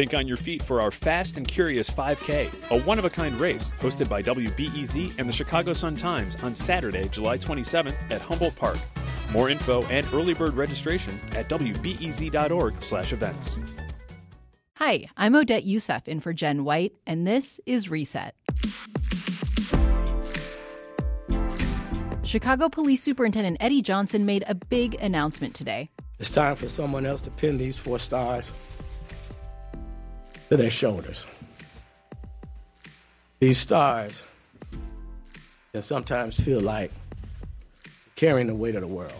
Think on your feet for our Fast and Curious 5K, a one of a kind race hosted by WBEZ and the Chicago Sun Times on Saturday, July 27th at Humboldt Park. More info and early bird registration at wbez.org/events. Hi, I'm Odette Yousef in for Jen White, and this is Reset. Chicago Police Superintendent Eddie Johnson made a big announcement today. It's time for someone else to pin these four stars to their shoulders. These stars can sometimes feel like carrying the weight of the world.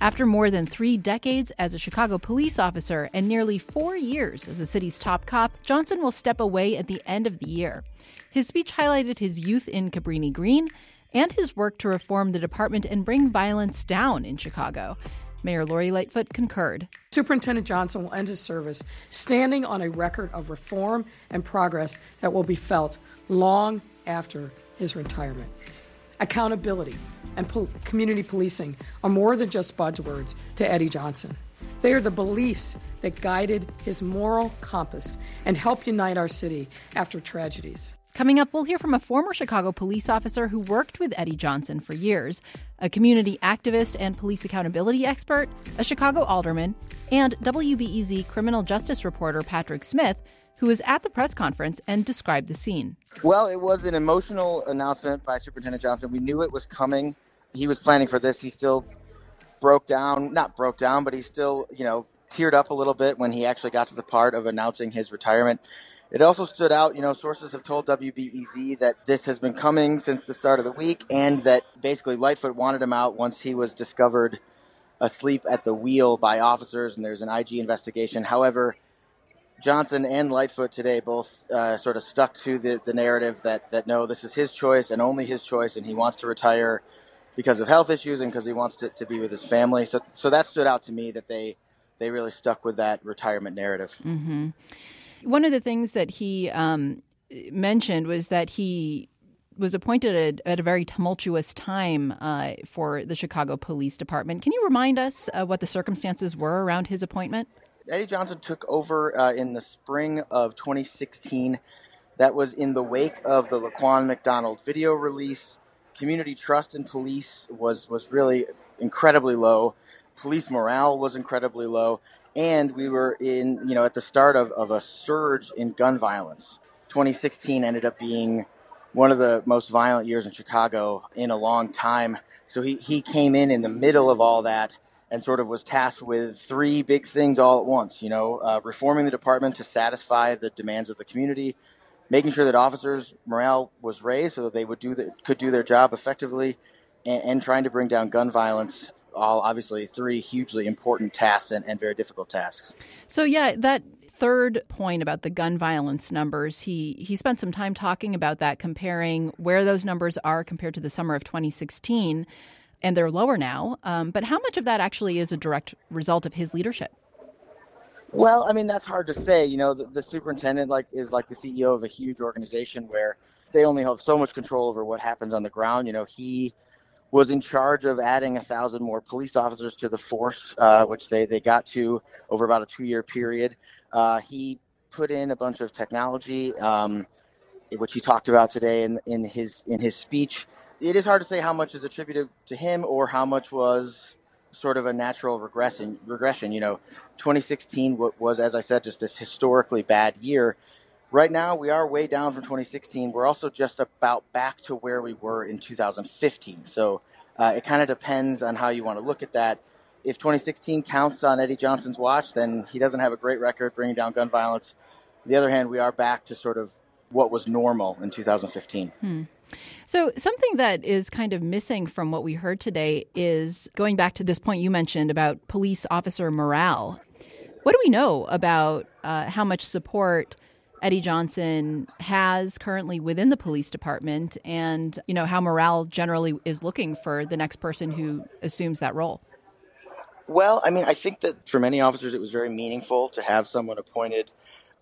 After more than three decades as a Chicago police officer and nearly four years as the city's top cop, Johnson will step away at the end of the year. His speech highlighted his youth in Cabrini Green and his work to reform the department and bring violence down in Chicago. Mayor Lori Lightfoot concurred. Superintendent Johnson will end his service standing on a record of reform and progress that will be felt long after his retirement. Accountability and community policing are more than just buzzwords to Eddie Johnson. They are the beliefs that guided his moral compass and helped unite our city after tragedies. Coming up, we'll hear from a former Chicago police officer who worked with Eddie Johnson for years, a community activist and police accountability expert, a Chicago alderman, and WBEZ criminal justice reporter Patrick Smith, who was at the press conference and described the scene. Well, it was an emotional announcement by Superintendent Johnson. We knew it was coming. He was planning for this. He still broke down, not broke down, but he still, you know, teared up a little bit when he actually got to the part of announcing his retirement. It also stood out, you know, sources have told WBEZ that this has been coming since the start of the week and that basically Lightfoot wanted him out once he was discovered asleep at the wheel by officers and there's an IG investigation. However, Johnson and Lightfoot today both uh, sort of stuck to the, the narrative that, that no, this is his choice and only his choice, and he wants to retire because of health issues and because he wants to, to be with his family. So, so that stood out to me that they they really stuck with that retirement narrative. Mm-hmm. One of the things that he um, mentioned was that he was appointed at, at a very tumultuous time uh, for the Chicago Police Department. Can you remind us uh, what the circumstances were around his appointment? Eddie Johnson took over uh, in the spring of 2016. That was in the wake of the Laquan McDonald video release. Community trust in police was was really incredibly low. Police morale was incredibly low, and we were in you know at the start of, of a surge in gun violence. 2016 ended up being one of the most violent years in chicago in a long time. So he, he came in in the middle of all that and sort of was tasked with three big things all at once you know uh, reforming the department to satisfy the demands of the community making sure that officers morale was raised so that they would do the, could do their job effectively and, and trying to bring down gun violence all obviously three hugely important tasks and, and very difficult tasks. So, yeah, that third point about the gun violence numbers, he, he spent some time talking about that, comparing where those numbers are compared to the summer of 2016. And they're lower now. Um, but how much of that actually is a direct result of his leadership? Well, I mean that's hard to say. You know, the, the superintendent like is like the CEO of a huge organization where they only have so much control over what happens on the ground. You know, he was in charge of adding a thousand more police officers to the force, uh, which they, they got to over about a two year period. Uh, he put in a bunch of technology, um, which he talked about today in, in his in his speech. It is hard to say how much is attributed to him or how much was sort of a natural regression. Regression, you know, 2016 was, as I said, just this historically bad year. Right now, we are way down from 2016. We're also just about back to where we were in 2015. So uh, it kind of depends on how you want to look at that. If 2016 counts on Eddie Johnson's watch, then he doesn't have a great record bringing down gun violence. On the other hand, we are back to sort of what was normal in 2015. Hmm. So, something that is kind of missing from what we heard today is going back to this point you mentioned about police officer morale. What do we know about uh, how much support Eddie Johnson has currently within the police department and, you know, how morale generally is looking for the next person who assumes that role? Well, I mean, I think that for many officers, it was very meaningful to have someone appointed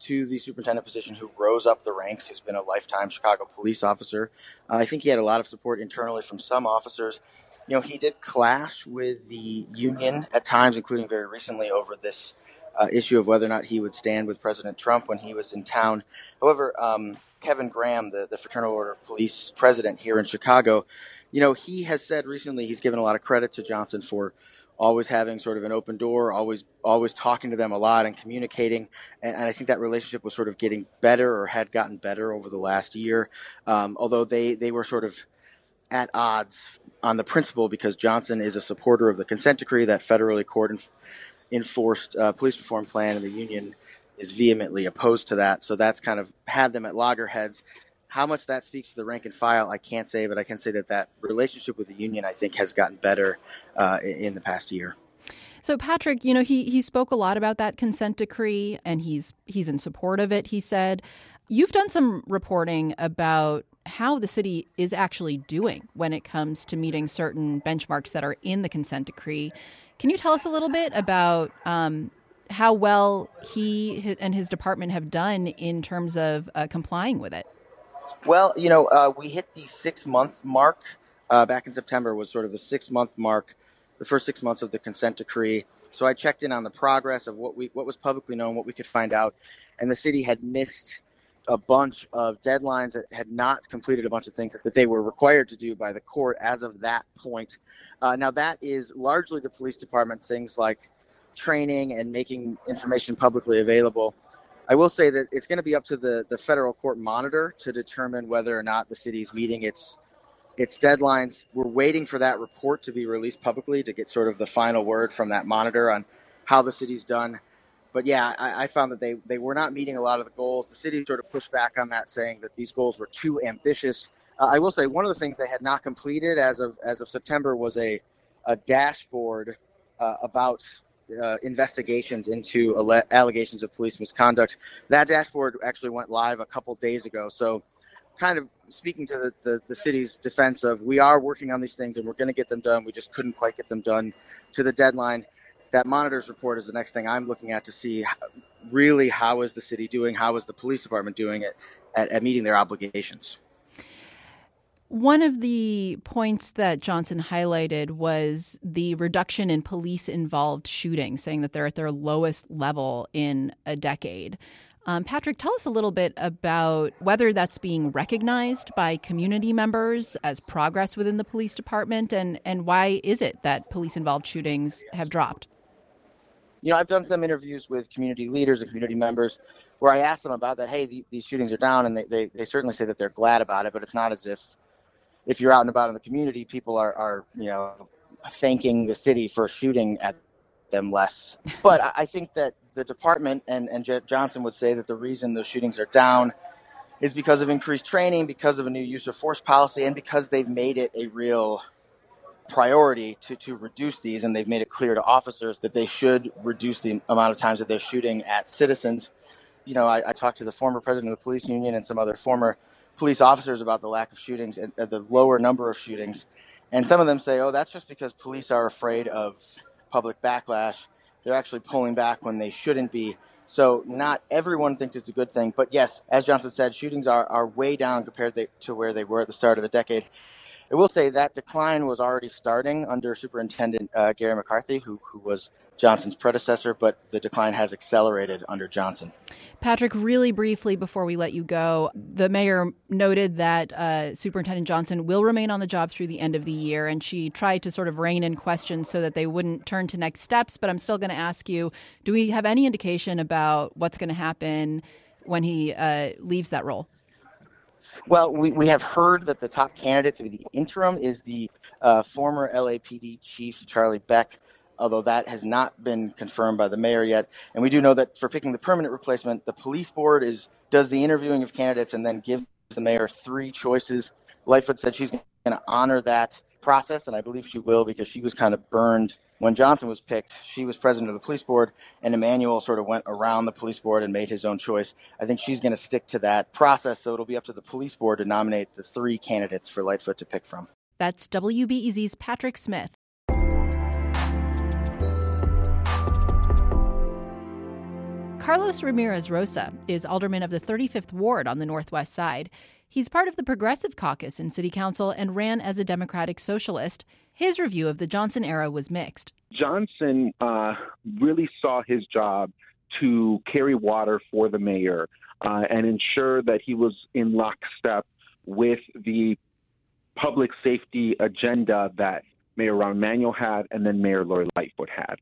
to the superintendent position who rose up the ranks, who's been a lifetime Chicago police officer. Uh, I think he had a lot of support internally from some officers. You know, he did clash with the union at times, including very recently over this uh, issue of whether or not he would stand with President Trump when he was in town. However, um, Kevin Graham, the, the Fraternal Order of Police president here in Chicago, you know, he has said recently he's given a lot of credit to Johnson for always having sort of an open door, always always talking to them a lot and communicating. And, and I think that relationship was sort of getting better or had gotten better over the last year. Um, although they they were sort of at odds on the principle because Johnson is a supporter of the consent decree, that federally court enforced uh, police reform plan, and the union is vehemently opposed to that. So that's kind of had them at loggerheads. How much that speaks to the rank and file, I can't say, but I can say that that relationship with the union, I think, has gotten better uh, in the past year. So Patrick, you know, he he spoke a lot about that consent decree, and he's he's in support of it. He said, "You've done some reporting about how the city is actually doing when it comes to meeting certain benchmarks that are in the consent decree. Can you tell us a little bit about um, how well he and his department have done in terms of uh, complying with it?" Well, you know, uh, we hit the six month mark uh, back in September, was sort of the six month mark, the first six months of the consent decree. So I checked in on the progress of what we what was publicly known, what we could find out, and the city had missed a bunch of deadlines that had not completed a bunch of things that they were required to do by the court as of that point. Uh, now that is largely the police department things like training and making information publicly available. I will say that it's going to be up to the, the federal court monitor to determine whether or not the city is meeting its its deadlines. We're waiting for that report to be released publicly to get sort of the final word from that monitor on how the city's done. But yeah, I, I found that they, they were not meeting a lot of the goals. The city sort of pushed back on that, saying that these goals were too ambitious. Uh, I will say one of the things they had not completed as of as of September was a a dashboard uh, about uh, investigations into alle- allegations of police misconduct. That dashboard actually went live a couple days ago. So, kind of speaking to the, the, the city's defense of we are working on these things and we're going to get them done. We just couldn't quite get them done to the deadline. That monitors report is the next thing I'm looking at to see really how is the city doing, how is the police department doing it at, at meeting their obligations. One of the points that Johnson highlighted was the reduction in police involved shootings, saying that they're at their lowest level in a decade. Um, Patrick, tell us a little bit about whether that's being recognized by community members as progress within the police department, and, and why is it that police involved shootings have dropped? You know, I've done some interviews with community leaders and community members where I ask them about that. Hey, these shootings are down, and they, they, they certainly say that they're glad about it, but it's not as if if you're out and about in the community, people are, are you know thanking the city for shooting at them less. But I think that the department and and Johnson would say that the reason those shootings are down is because of increased training, because of a new use of force policy, and because they've made it a real priority to, to reduce these, and they've made it clear to officers that they should reduce the amount of times that they're shooting at citizens. You know, I, I talked to the former president of the police union and some other former police officers about the lack of shootings and uh, the lower number of shootings. And some of them say, oh, that's just because police are afraid of public backlash. They're actually pulling back when they shouldn't be. So not everyone thinks it's a good thing. But yes, as Johnson said, shootings are, are way down compared to where they were at the start of the decade. I will say that decline was already starting under Superintendent uh, Garry McCarthy, who, who was Johnson's predecessor, but the decline has accelerated under Johnson. Patrick, really briefly before we let you go, the mayor noted that uh, Superintendent Johnson will remain on the job through the end of the year, and she tried to sort of rein in questions so that they wouldn't turn to next steps. But I'm still going to ask you do we have any indication about what's going to happen when he uh, leaves that role? Well, we, we have heard that the top candidate to be the interim is the uh, former LAPD chief, Charlie Beck, although that has not been confirmed by the mayor yet. And we do know that for picking the permanent replacement, the police board is does the interviewing of candidates and then gives the mayor three choices. Lightfoot said she's going to honor that process, and I believe she will because she was kind of burned when Johnson was picked, she was president of the police board, and Emanuel sort of went around the police board and made his own choice. I think she's going to stick to that process, so it'll be up to the police board to nominate the three candidates for Lightfoot to pick from. That's WBEZ's Patrick Smith. Carlos Ramirez Rosa is alderman of the 35th Ward on the Northwest Side. He's part of the Progressive Caucus in City Council and ran as a Democratic Socialist. His review of the Johnson era was mixed. Johnson uh, really saw his job to carry water for the mayor uh, and ensure that he was in lockstep with the public safety agenda that Mayor Rahm Emanuel had and then Mayor Lori Lightfoot had.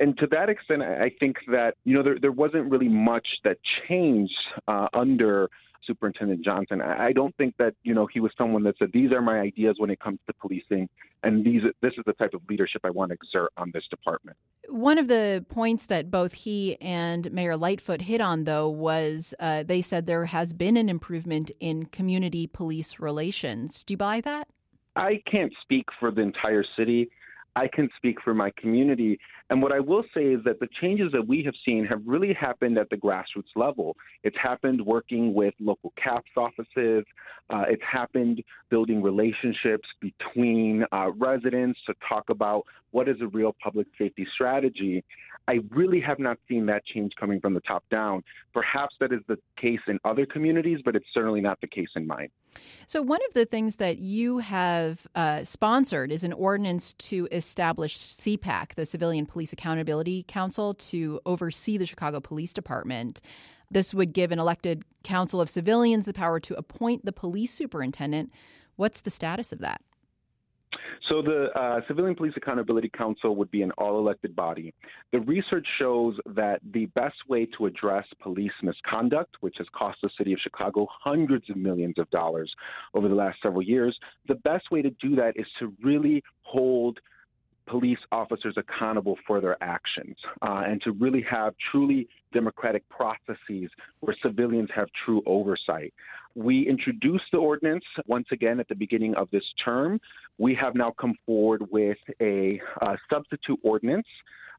And to that extent, I think that, you know, there, there wasn't really much that changed uh, under Superintendent Johnson. I don't think that you know he was someone that said these are my ideas when it comes to policing, and these this is the type of leadership I want to exert on this department. One of the points that both he and Mayor Lightfoot hit on, though, was uh, they said there has been an improvement in community police relations. Do you buy that? I can't speak for the entire city. I can speak for my community. And what I will say is that the changes that we have seen have really happened at the grassroots level. It's happened working with local CAPS offices. Uh, it's happened building relationships between uh, residents to talk about what is a real public safety strategy. I really have not seen that change coming from the top down. Perhaps that is the case in other communities, but it's certainly not the case in mine. So, one of the things that you have uh, sponsored is an ordinance to establish CPAC, the Civilian Police Accountability Council, to oversee the Chicago Police Department. This would give an elected council of civilians the power to appoint the police superintendent. What's the status of that? So the uh, Civilian Police Accountability Council would be an all-elected body. The research shows that the best way to address police misconduct, which has cost the city of Chicago hundreds of millions of dollars over the last several years, the best way to do that is to really hold police officers accountable for their actions uh, and to really have truly democratic processes where civilians have true oversight. We introduced the ordinance once again at the beginning of this term. We have now come forward with a substitute ordinance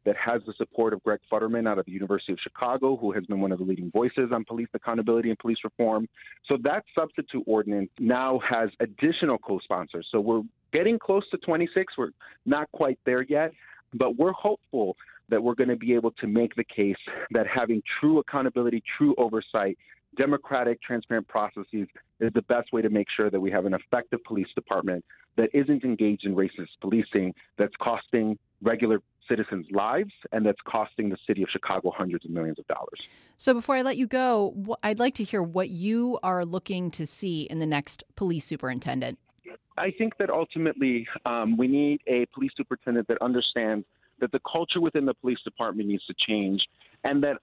that has the support of Craig Futterman out of the University of Chicago, who has been one of the leading voices on police accountability and police reform. So that substitute ordinance now has additional co sponsors. So we're getting close to 26. We're not quite there yet, but we're hopeful that we're going to be able to make the case that having true accountability, true oversight, democratic, transparent processes is the best way to make sure that we have an effective police department that isn't engaged in racist policing that's costing regular citizens' lives and that's costing the city of Chicago hundreds of millions of dollars. So, before I let you go, I'd like to hear what you are looking to see in the next police superintendent. I think that ultimately um, we need a police superintendent that understands that the culture within the police department needs to change and that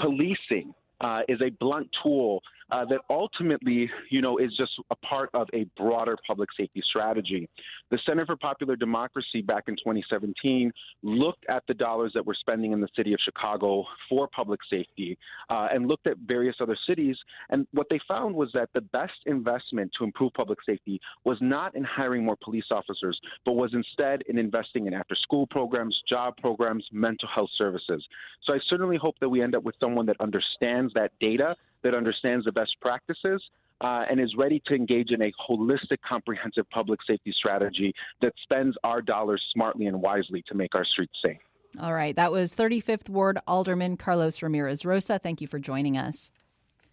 policing uh, is a blunt tool uh, that ultimately, you know, is just a part of a broader public safety strategy. The Center for Popular Democracy back in 2017 looked at the dollars that we're spending in the city of Chicago for public safety uh, and looked at various other cities. And what they found was that the best investment to improve public safety was not in hiring more police officers, but was instead in investing in after school programs, job programs, mental health services. So I certainly hope that we end up with someone that understands that data that understands the best practices uh, and is ready to engage in a holistic, comprehensive public safety strategy that spends our dollars smartly and wisely to make our streets safe. All right. That was 35th Ward Alderman Carlos Ramirez Rosa. Thank you for joining us.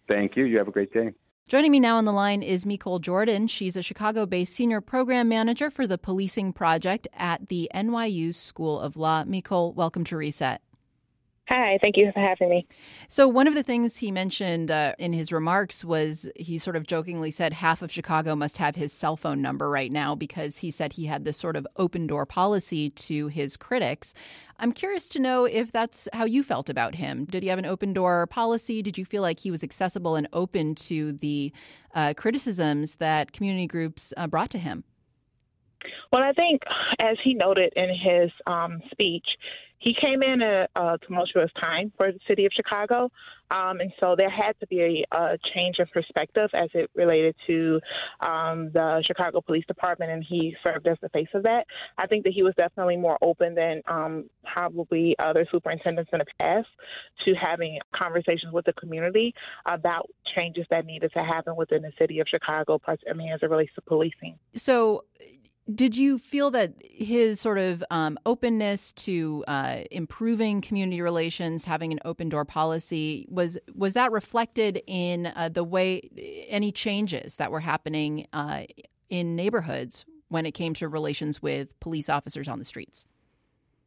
Thank you. You have a great day. Joining me now on the line is Mecole Jordan. She's a Chicago based senior program manager for the Policing Project at the NYU School of Law. Mecole, welcome to Reset. Hi, thank you for having me. So, one of the things he mentioned uh, in his remarks was he sort of jokingly said half of Chicago must have his cell phone number right now because he said he had this sort of open door policy to his critics. I'm curious to know if that's how you felt about him. Did he have an open door policy? Did you feel like he was accessible and open to the uh, criticisms that community groups uh, brought to him? Well, I think, as he noted in his um, speech, he came in at a tumultuous time for the city of Chicago, um, and so there had to be a, a, change of perspective as it related to um, the Chicago Police Department, and he served as the face of that. I think that he was definitely more open than um, probably other superintendents in the past to having conversations with the community about changes that needed to happen within the city of Chicago. I mean, as it relates to policing. So Did you feel that his sort of um, openness to uh, improving community relations, having an open door policy, was was that reflected in uh, the way any changes that were happening uh, in neighborhoods when it came to relations with police officers on the streets?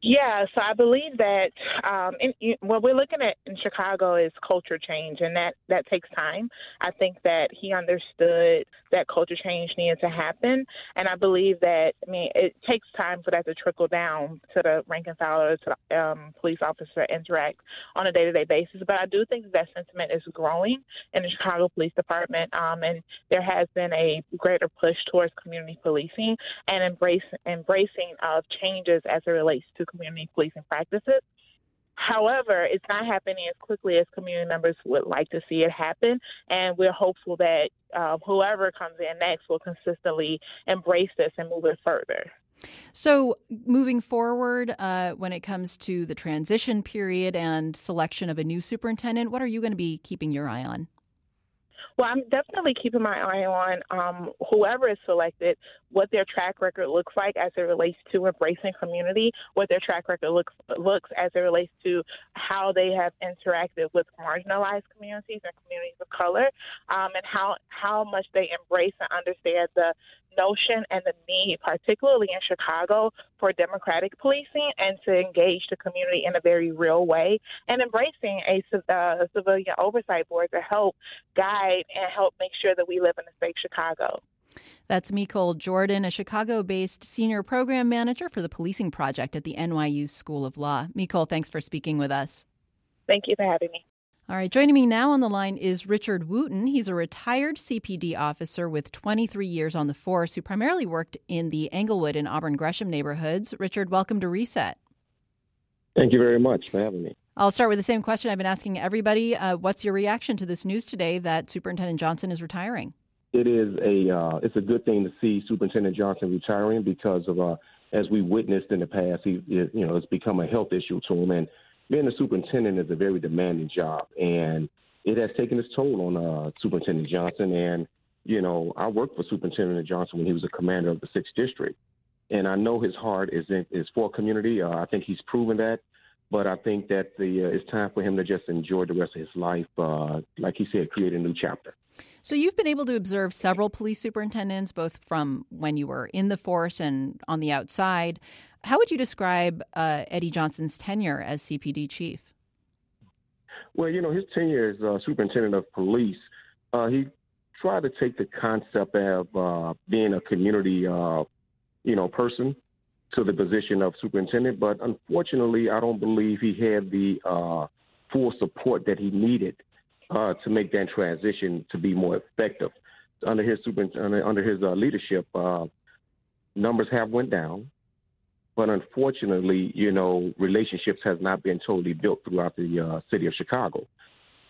Yeah, so I believe that um, in, what we're looking at in Chicago is culture change, and that that takes time. I think that he understood that culture change needed to happen, and I believe that I mean it takes time for that to trickle down to the rank and file to the um, police officer interact on a day to day basis. But I do think that sentiment is growing in the Chicago Police Department, um, and there has been a greater push towards community policing and embrace embracing of changes as it relates to community policing practices. However, it's not happening as quickly as community members would like to see it happen, and we're hopeful that uh, whoever comes in next will consistently embrace this and move it further. So, moving forward, uh, when it comes to the transition period and selection of a new superintendent, what are you going to be keeping your eye on? Well, I'm definitely keeping my eye on um, whoever is selected, what their track record looks like as it relates to embracing community, what their track record looks looks as it relates to how they have interacted with marginalized communities and communities of color, um, and how how much they embrace and understand the notion and the need, particularly in Chicago, for democratic policing and to engage the community in a very real way and embracing a uh, civilian oversight board to help guide and help make sure that we live in a safe Chicago. That's Mecole Jordan, a Chicago based senior program manager for the policing project at the NYU School of Law. Mecole, thanks for speaking with us. Thank you for having me. All right, joining me now on the line is Richard Wooten. He's a retired CPD officer with 23 years on the force who primarily worked in the Englewood and Auburn Gresham neighborhoods. Richard, welcome to Reset. Thank you very much for having me. I'll start with the same question I've been asking everybody. Uh, what's your reaction to this news today that Superintendent Johnson is retiring? It is a uh, it's a good thing to see Superintendent Johnson retiring because of uh, as we witnessed in the past, he you know it's become a health issue to him and being a superintendent is a very demanding job, and it has taken its toll on uh, Superintendent Johnson. And you know, I worked for Superintendent Johnson when he was a commander of the sixth district, and I know his heart is in, is for community. Uh, I think he's proven that. But I think that the uh, it's time for him to just enjoy the rest of his life. Uh, like he said, create a new chapter. So you've been able to observe several police superintendents, both from when you were in the force and on the outside. How would you describe uh, Eddie Johnson's tenure as CPD chief? Well, you know, his tenure as uh, superintendent of police, uh, he tried to take the concept of uh, being a community, uh, you know, person to the position of superintendent. But unfortunately, I don't believe he had the uh, full support that he needed to make that transition to be more effective. Under his super, under, under his leadership, numbers have went down. But unfortunately, you know, relationships has not been totally built throughout the uh, city of Chicago.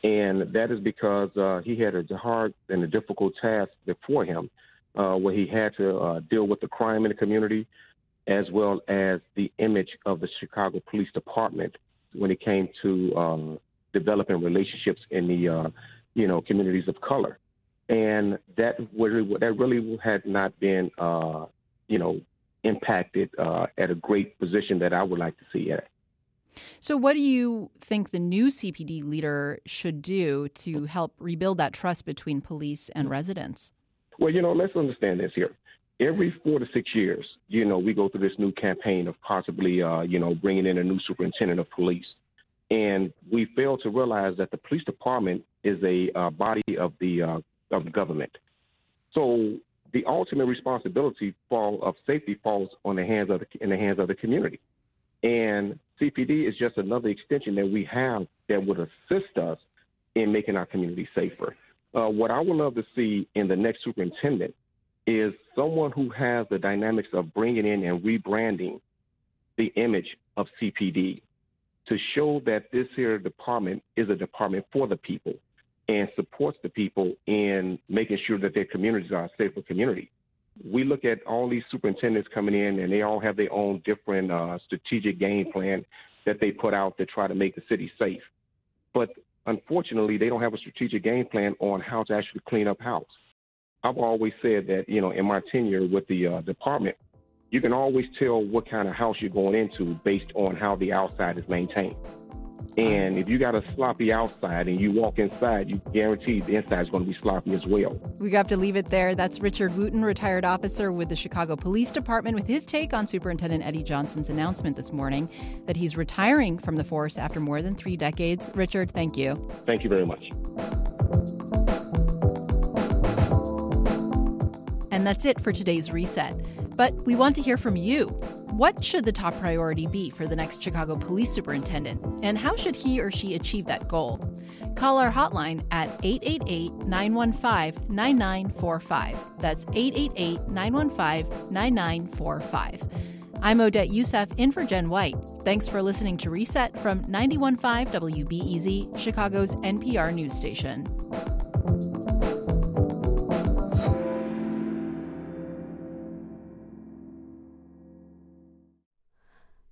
And that is because uh, he had a hard and a difficult task before him uh, where he had to uh, deal with the crime in the community as well as the image of the Chicago Police Department when it came to um, developing relationships in the, uh, you know, communities of color. And that, really, that really had not been, uh, you know, impacted uh, at a great position that I would like to see it. So, what do you think the new CPD leader should do to help rebuild that trust between police and residents? Well, you know, let's understand this here. Every four to six years, you know, we go through this new campaign of possibly, uh, you know, bringing in a new superintendent of police. And we fail to realize that the police department is a uh, body of the uh, of the government. So the ultimate responsibility fall of safety falls on the hands of the, in the hands of the community. And CPD is just another extension that we have that would assist us in making our community safer. Uh, what I would love to see in the next superintendent is someone who has the dynamics of bringing in and rebranding the image of CPD to show that this here department is a department for the people and supports the people in making sure that their communities are a safer community. We look at all these superintendents coming in, and they all have their own different uh, strategic game plan that they put out to try to make the city safe. But unfortunately, they don't have a strategic game plan on how to actually clean up house. I've always said that, you know, in my tenure with the uh, department, you can always tell what kind of house you're going into based on how the outside is maintained. And if you got a sloppy outside and you walk inside, you guarantee the inside is going to be sloppy as well. We have to leave it there. That's Richard Wooten, retired officer with the Chicago Police Department, with his take on Superintendent Eddie Johnson's announcement this morning that he's retiring from the force after more than three decades. Richard, thank you. Thank you very much. And that's it for today's reset. But we want to hear from you. What should the top priority be for the next Chicago police superintendent? And how should he or she achieve that goal? Call our hotline at 888 915 9945. That's 888 915 9945. I'm Odette Yousef in for Jen White. Thanks for listening to Reset from 915 WBEZ, Chicago's NPR news station.